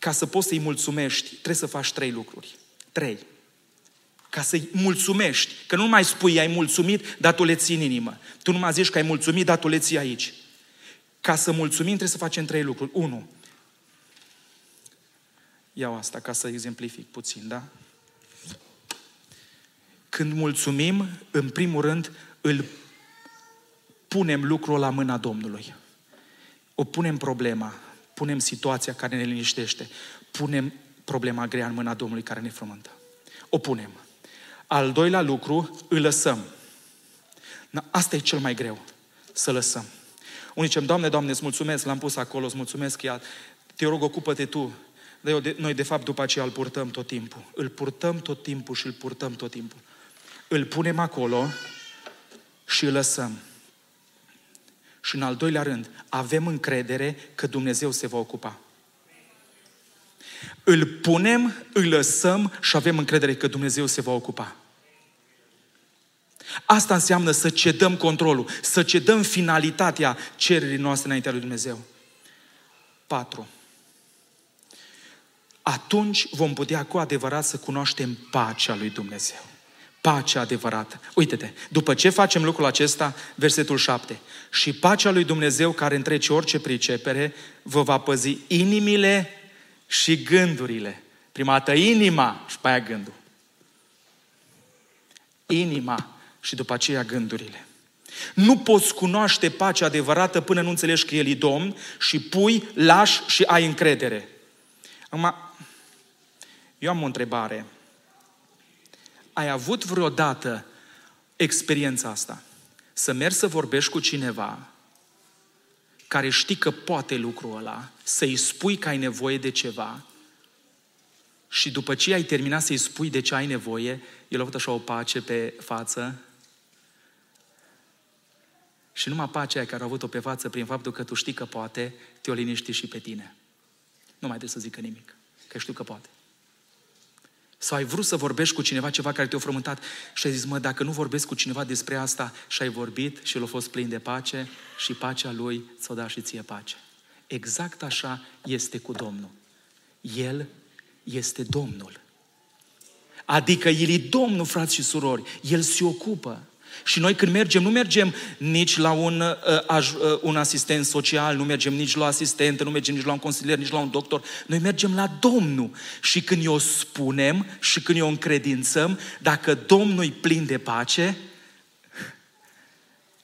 ca să poți să-i mulțumești, trebuie să faci trei lucruri. Trei. Ca să-i mulțumești. Că nu mai spui, ai mulțumit, dar tu le ții în inimă. Tu nu mai zici că ai mulțumit, dar tu le ții aici. Ca să mulțumim, trebuie să facem trei lucruri. Unu. Iau asta ca să exemplific puțin, da? Când mulțumim, în primul rând, îl punem lucrul la mâna Domnului. O punem problema punem situația care ne liniștește, punem problema grea în mâna Domnului care ne frământă. O punem. Al doilea lucru, îl lăsăm. Asta e cel mai greu, să lăsăm. Unii zicem, Doamne, Doamne, îți mulțumesc, l-am pus acolo, îți mulțumesc, ea. te rog, ocupă-te Tu. Dar eu, de, noi, de fapt, după aceea îl purtăm tot timpul. Îl purtăm tot timpul și îl purtăm tot timpul. Îl punem acolo și îl lăsăm. Și în al doilea rând, avem încredere că Dumnezeu se va ocupa. Îl punem, îl lăsăm și avem încredere că Dumnezeu se va ocupa. Asta înseamnă să cedăm controlul, să cedăm finalitatea cererii noastre înaintea lui Dumnezeu. 4. Atunci vom putea cu adevărat să cunoaștem pacea lui Dumnezeu pacea adevărată. Uite-te, după ce facem lucrul acesta, versetul 7, și pacea lui Dumnezeu care întrece orice pricepere, vă va păzi inimile și gândurile. Prima dată inima și pe aia gândul. Inima și după aceea gândurile. Nu poți cunoaște pacea adevărată până nu înțelegi că El e Domn și pui, lași și ai încredere. Acum, eu am o întrebare. Ai avut vreodată experiența asta? Să mergi să vorbești cu cineva care știi că poate lucrul ăla, să-i spui că ai nevoie de ceva și după ce ai terminat să-i spui de ce ai nevoie, el a avut așa o pace pe față și numai pacea care a avut-o pe față prin faptul că tu știi că poate, te-o liniști și pe tine. Nu mai trebuie să zică nimic, că știu că poate. Sau ai vrut să vorbești cu cineva ceva care te-a frământat și ai zis, mă, dacă nu vorbesc cu cineva despre asta și ai vorbit și el a fost plin de pace și pacea lui ți-o da și ție pace. Exact așa este cu Domnul. El este Domnul. Adică El e Domnul, frați și surori. El se ocupă. Și noi când mergem, nu mergem nici la un, uh, uh, un asistent social, nu mergem nici la asistentă, nu mergem nici la un consilier, nici la un doctor. Noi mergem la Domnul. Și când o spunem și când o încredințăm, dacă Domnul e plin de pace,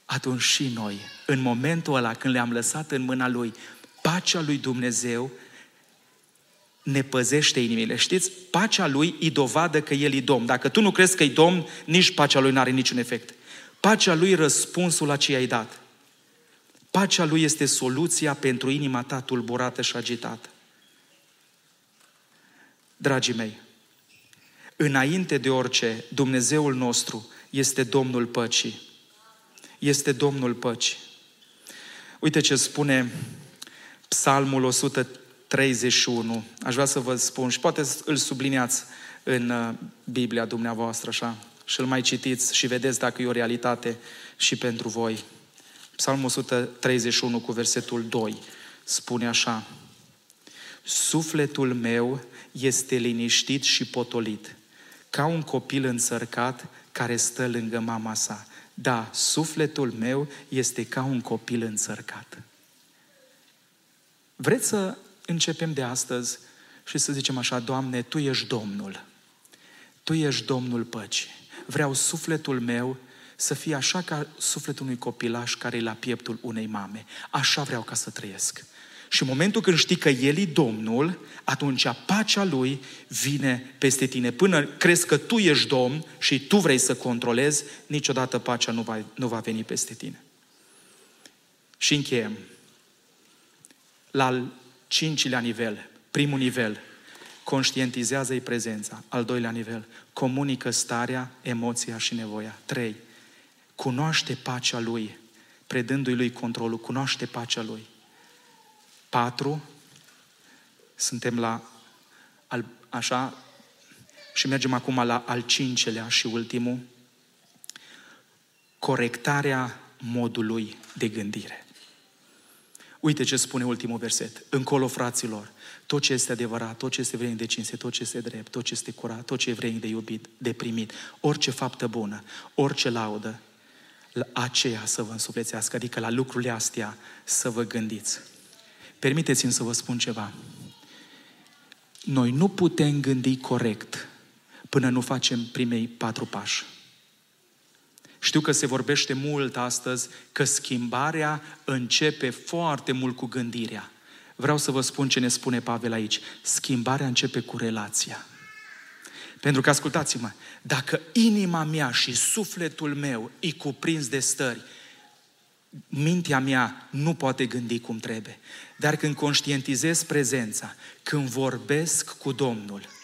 atunci și noi, în momentul ăla când le-am lăsat în mâna Lui, pacea lui Dumnezeu ne păzește inimile. Știți, pacea lui îi dovadă că el e domn. Dacă tu nu crezi că e domn, nici pacea lui nu are niciun efect. Pacea lui e răspunsul la ce i-ai dat. Pacea lui este soluția pentru inima ta tulburată și agitată. Dragii mei, înainte de orice, Dumnezeul nostru este Domnul păcii. Este Domnul păcii. Uite ce spune Psalmul 131. Aș vrea să vă spun și poate îl subliniați în uh, Biblia dumneavoastră așa și îl mai citiți și vedeți dacă e o realitate și pentru voi. Psalmul 131 cu versetul 2 spune așa. Sufletul meu este liniștit și potolit, ca un copil înțărcat care stă lângă mama sa. Da, sufletul meu este ca un copil înțărcat. Vreți să începem de astăzi și să zicem așa, Doamne, Tu ești Domnul. Tu ești Domnul păcii. Vreau sufletul meu să fie așa ca sufletul unui copilaș care e la pieptul unei mame. Așa vreau ca să trăiesc. Și în momentul când știi că El e Domnul, atunci pacea Lui vine peste tine. Până crezi că tu ești Domn și tu vrei să controlezi, niciodată pacea nu va, nu va veni peste tine. Și încheiem. La al cincilea nivel, primul nivel, conștientizează-i prezența. Al doilea nivel, comunică starea, emoția și nevoia. Trei, cunoaște pacea Lui, predându-i Lui controlul, cunoaște pacea Lui. 4, suntem la al, așa, și mergem acum la al cincelea și ultimul, corectarea modului de gândire. Uite ce spune ultimul verset. Încolo, fraților, tot ce este adevărat, tot ce este vreme de cinste, tot ce este drept, tot ce este curat, tot ce e vreme de iubit, de primit, orice faptă bună, orice laudă, la aceea să vă însuflețească, adică la lucrurile astea să vă gândiți. Permiteți-mi să vă spun ceva. Noi nu putem gândi corect până nu facem primei patru pași. Știu că se vorbește mult astăzi că schimbarea începe foarte mult cu gândirea. Vreau să vă spun ce ne spune Pavel aici. Schimbarea începe cu relația. Pentru că, ascultați-mă, dacă inima mea și sufletul meu îi cuprins de stări, mintea mea nu poate gândi cum trebuie. Dar când conștientizez prezența, când vorbesc cu Domnul,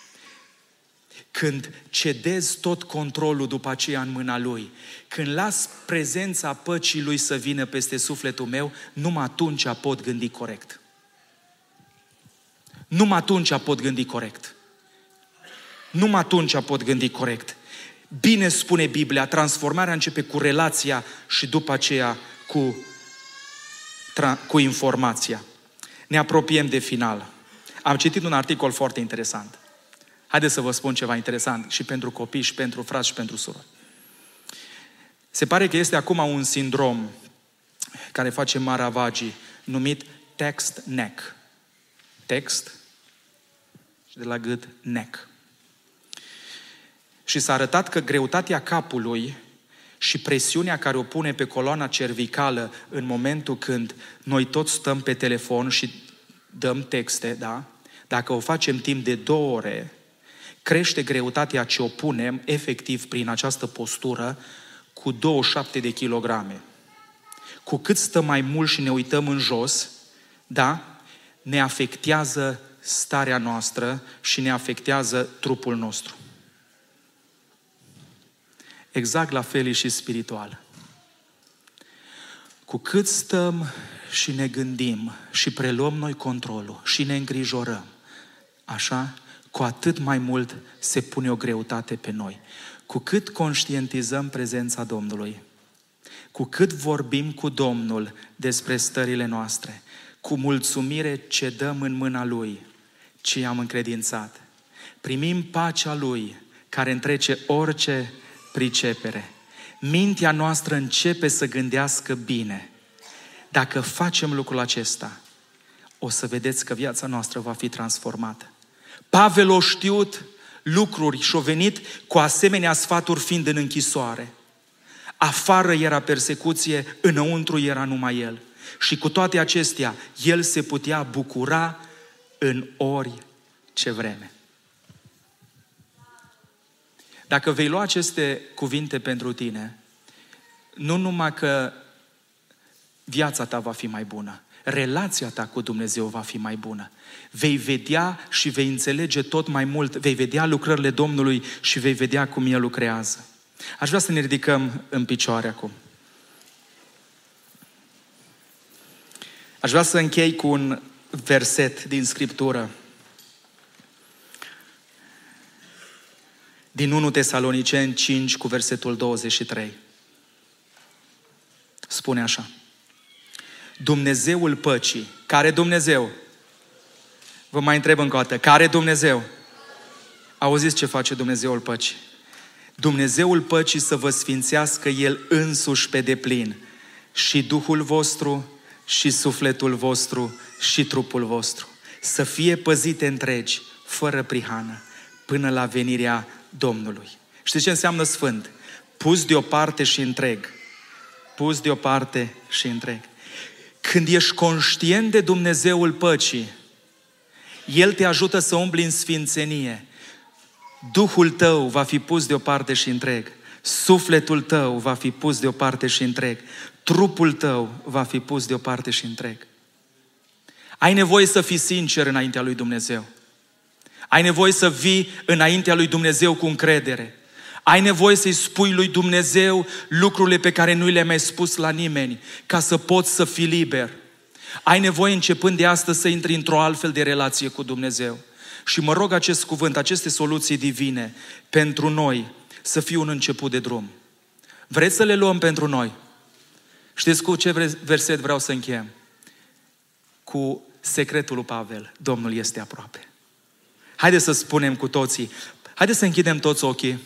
când cedez tot controlul după aceea în mâna Lui, când las prezența păcii Lui să vină peste sufletul meu, numai atunci pot gândi corect. Numai atunci pot gândi corect. Numai atunci pot gândi corect. Bine spune Biblia, transformarea începe cu relația și după aceea cu, cu informația. Ne apropiem de final. Am citit un articol foarte interesant. Haideți să vă spun ceva interesant și pentru copii, și pentru frați, și pentru surori. Se pare că este acum un sindrom care face maravagii, numit text neck. Text și de la gât neck. Și s-a arătat că greutatea capului și presiunea care o pune pe coloana cervicală în momentul când noi toți stăm pe telefon și dăm texte, da? Dacă o facem timp de două ore, crește greutatea ce o punem efectiv prin această postură cu 27 de kilograme. Cu cât stăm mai mult și ne uităm în jos, da, ne afectează starea noastră și ne afectează trupul nostru. Exact la fel și spiritual. Cu cât stăm și ne gândim și preluăm noi controlul și ne îngrijorăm, așa, cu atât mai mult se pune o greutate pe noi. Cu cât conștientizăm prezența Domnului, cu cât vorbim cu Domnul despre stările noastre, cu mulțumire ce dăm în mâna Lui, ce am încredințat. Primim pacea Lui, care întrece orice pricepere. Mintea noastră începe să gândească bine. Dacă facem lucrul acesta, o să vedeți că viața noastră va fi transformată. Pavel o știut lucruri și-o venit cu asemenea sfaturi fiind în închisoare. Afară era persecuție, înăuntru era numai el. Și cu toate acestea, el se putea bucura în ori ce vreme! Dacă vei lua aceste cuvinte pentru tine, nu numai că viața ta va fi mai bună, relația ta cu Dumnezeu va fi mai bună. Vei vedea și vei înțelege tot mai mult, vei vedea lucrările Domnului și vei vedea cum El lucrează. Aș vrea să ne ridicăm în picioare acum. Aș vrea să închei cu un verset din Scriptură. Din 1 Tesaloniceni 5 cu versetul 23. Spune așa. Dumnezeul păcii. Care Dumnezeu? Vă mai întreb încă o dată. Care Dumnezeu? Auziți ce face Dumnezeul păcii? Dumnezeul păcii să vă sfințească El însuși pe deplin și Duhul vostru, și sufletul vostru, și trupul vostru. Să fie păzite întregi, fără prihană, până la venirea Domnului. Știți ce înseamnă sfânt? Pus deoparte și întreg. Pus deoparte și întreg. Când ești conștient de Dumnezeul păcii, El te ajută să umbli în sfințenie. Duhul tău va fi pus deoparte și întreg. Sufletul tău va fi pus deoparte și întreg. Trupul tău va fi pus deoparte și întreg. Ai nevoie să fii sincer înaintea lui Dumnezeu. Ai nevoie să vii înaintea lui Dumnezeu cu încredere. Ai nevoie să-i spui lui Dumnezeu lucrurile pe care nu le-ai mai spus la nimeni, ca să poți să fii liber. Ai nevoie începând de astăzi să intri într-o altfel de relație cu Dumnezeu. Și mă rog acest cuvânt, aceste soluții divine pentru noi să fie un început de drum. Vreți să le luăm pentru noi? Știți cu ce verset vreau să încheiem? Cu secretul lui Pavel. Domnul este aproape. Haideți să spunem cu toții, haideți să închidem toți ochii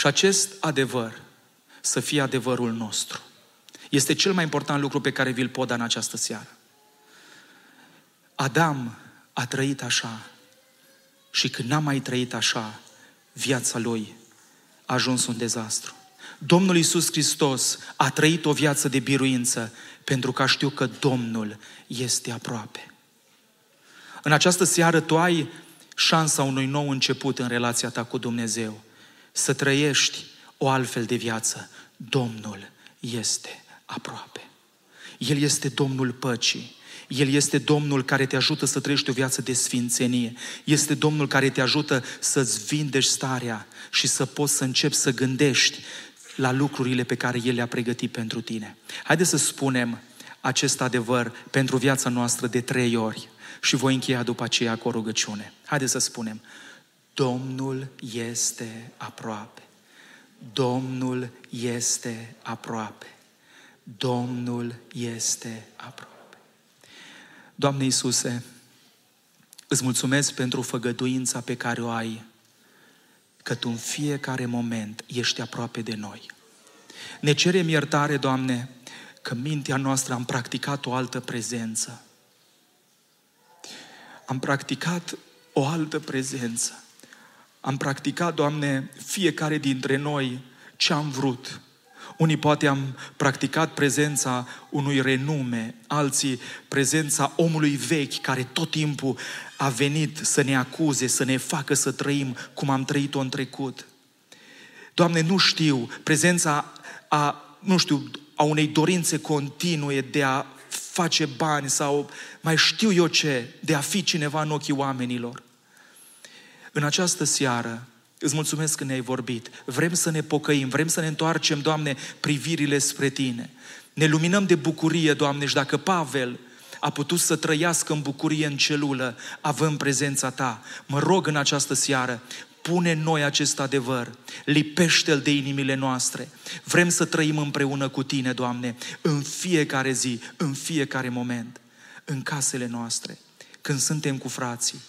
și acest adevăr să fie adevărul nostru. Este cel mai important lucru pe care vi-l pot da în această seară. Adam a trăit așa și când n-a mai trăit așa, viața lui a ajuns un dezastru. Domnul Iisus Hristos a trăit o viață de biruință pentru că știu că Domnul este aproape. În această seară tu ai șansa unui nou început în relația ta cu Dumnezeu. Să trăiești o altfel de viață. Domnul este aproape. El este Domnul păcii. El este Domnul care te ajută să trăiești o viață de sfințenie. Este Domnul care te ajută să-ți vindești starea și să poți să începi să gândești la lucrurile pe care El le-a pregătit pentru tine. Haideți să spunem acest adevăr pentru viața noastră de trei ori și voi încheia după aceea cu o rugăciune. Haideți să spunem, Domnul este aproape. Domnul este aproape. Domnul este aproape. Doamne Iisuse, îți mulțumesc pentru făgăduința pe care o ai, că Tu în fiecare moment ești aproape de noi. Ne cerem iertare, Doamne, că mintea noastră am practicat o altă prezență. Am practicat o altă prezență. Am practicat, Doamne, fiecare dintre noi ce am vrut. Unii poate am practicat prezența unui renume, alții prezența omului vechi care tot timpul a venit să ne acuze, să ne facă să trăim cum am trăit-o în trecut. Doamne, nu știu, prezența a, nu știu, a unei dorințe continue de a face bani sau mai știu eu ce, de a fi cineva în ochii oamenilor. În această seară, îți mulțumesc că ne-ai vorbit. Vrem să ne pocăim, vrem să ne întoarcem, Doamne, privirile spre Tine. Ne luminăm de bucurie, Doamne, și dacă Pavel a putut să trăiască în bucurie în celulă, având prezența Ta, mă rog în această seară, pune în noi acest adevăr, lipește-l de inimile noastre. Vrem să trăim împreună cu Tine, Doamne, în fiecare zi, în fiecare moment, în casele noastre, când suntem cu frații,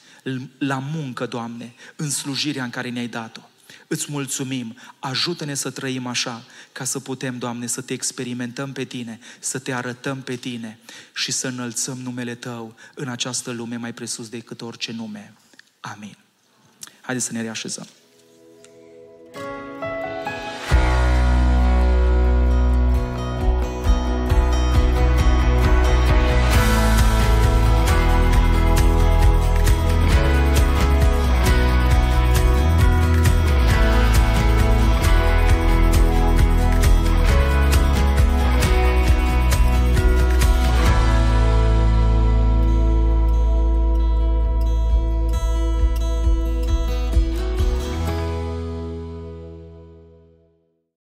la muncă, Doamne, în slujirea în care ne-ai dat-o. Îți mulțumim, ajută-ne să trăim așa, ca să putem, Doamne, să te experimentăm pe Tine, să te arătăm pe Tine și să înălțăm numele Tău în această lume mai presus decât orice nume. Amin. Haideți să ne reașezăm.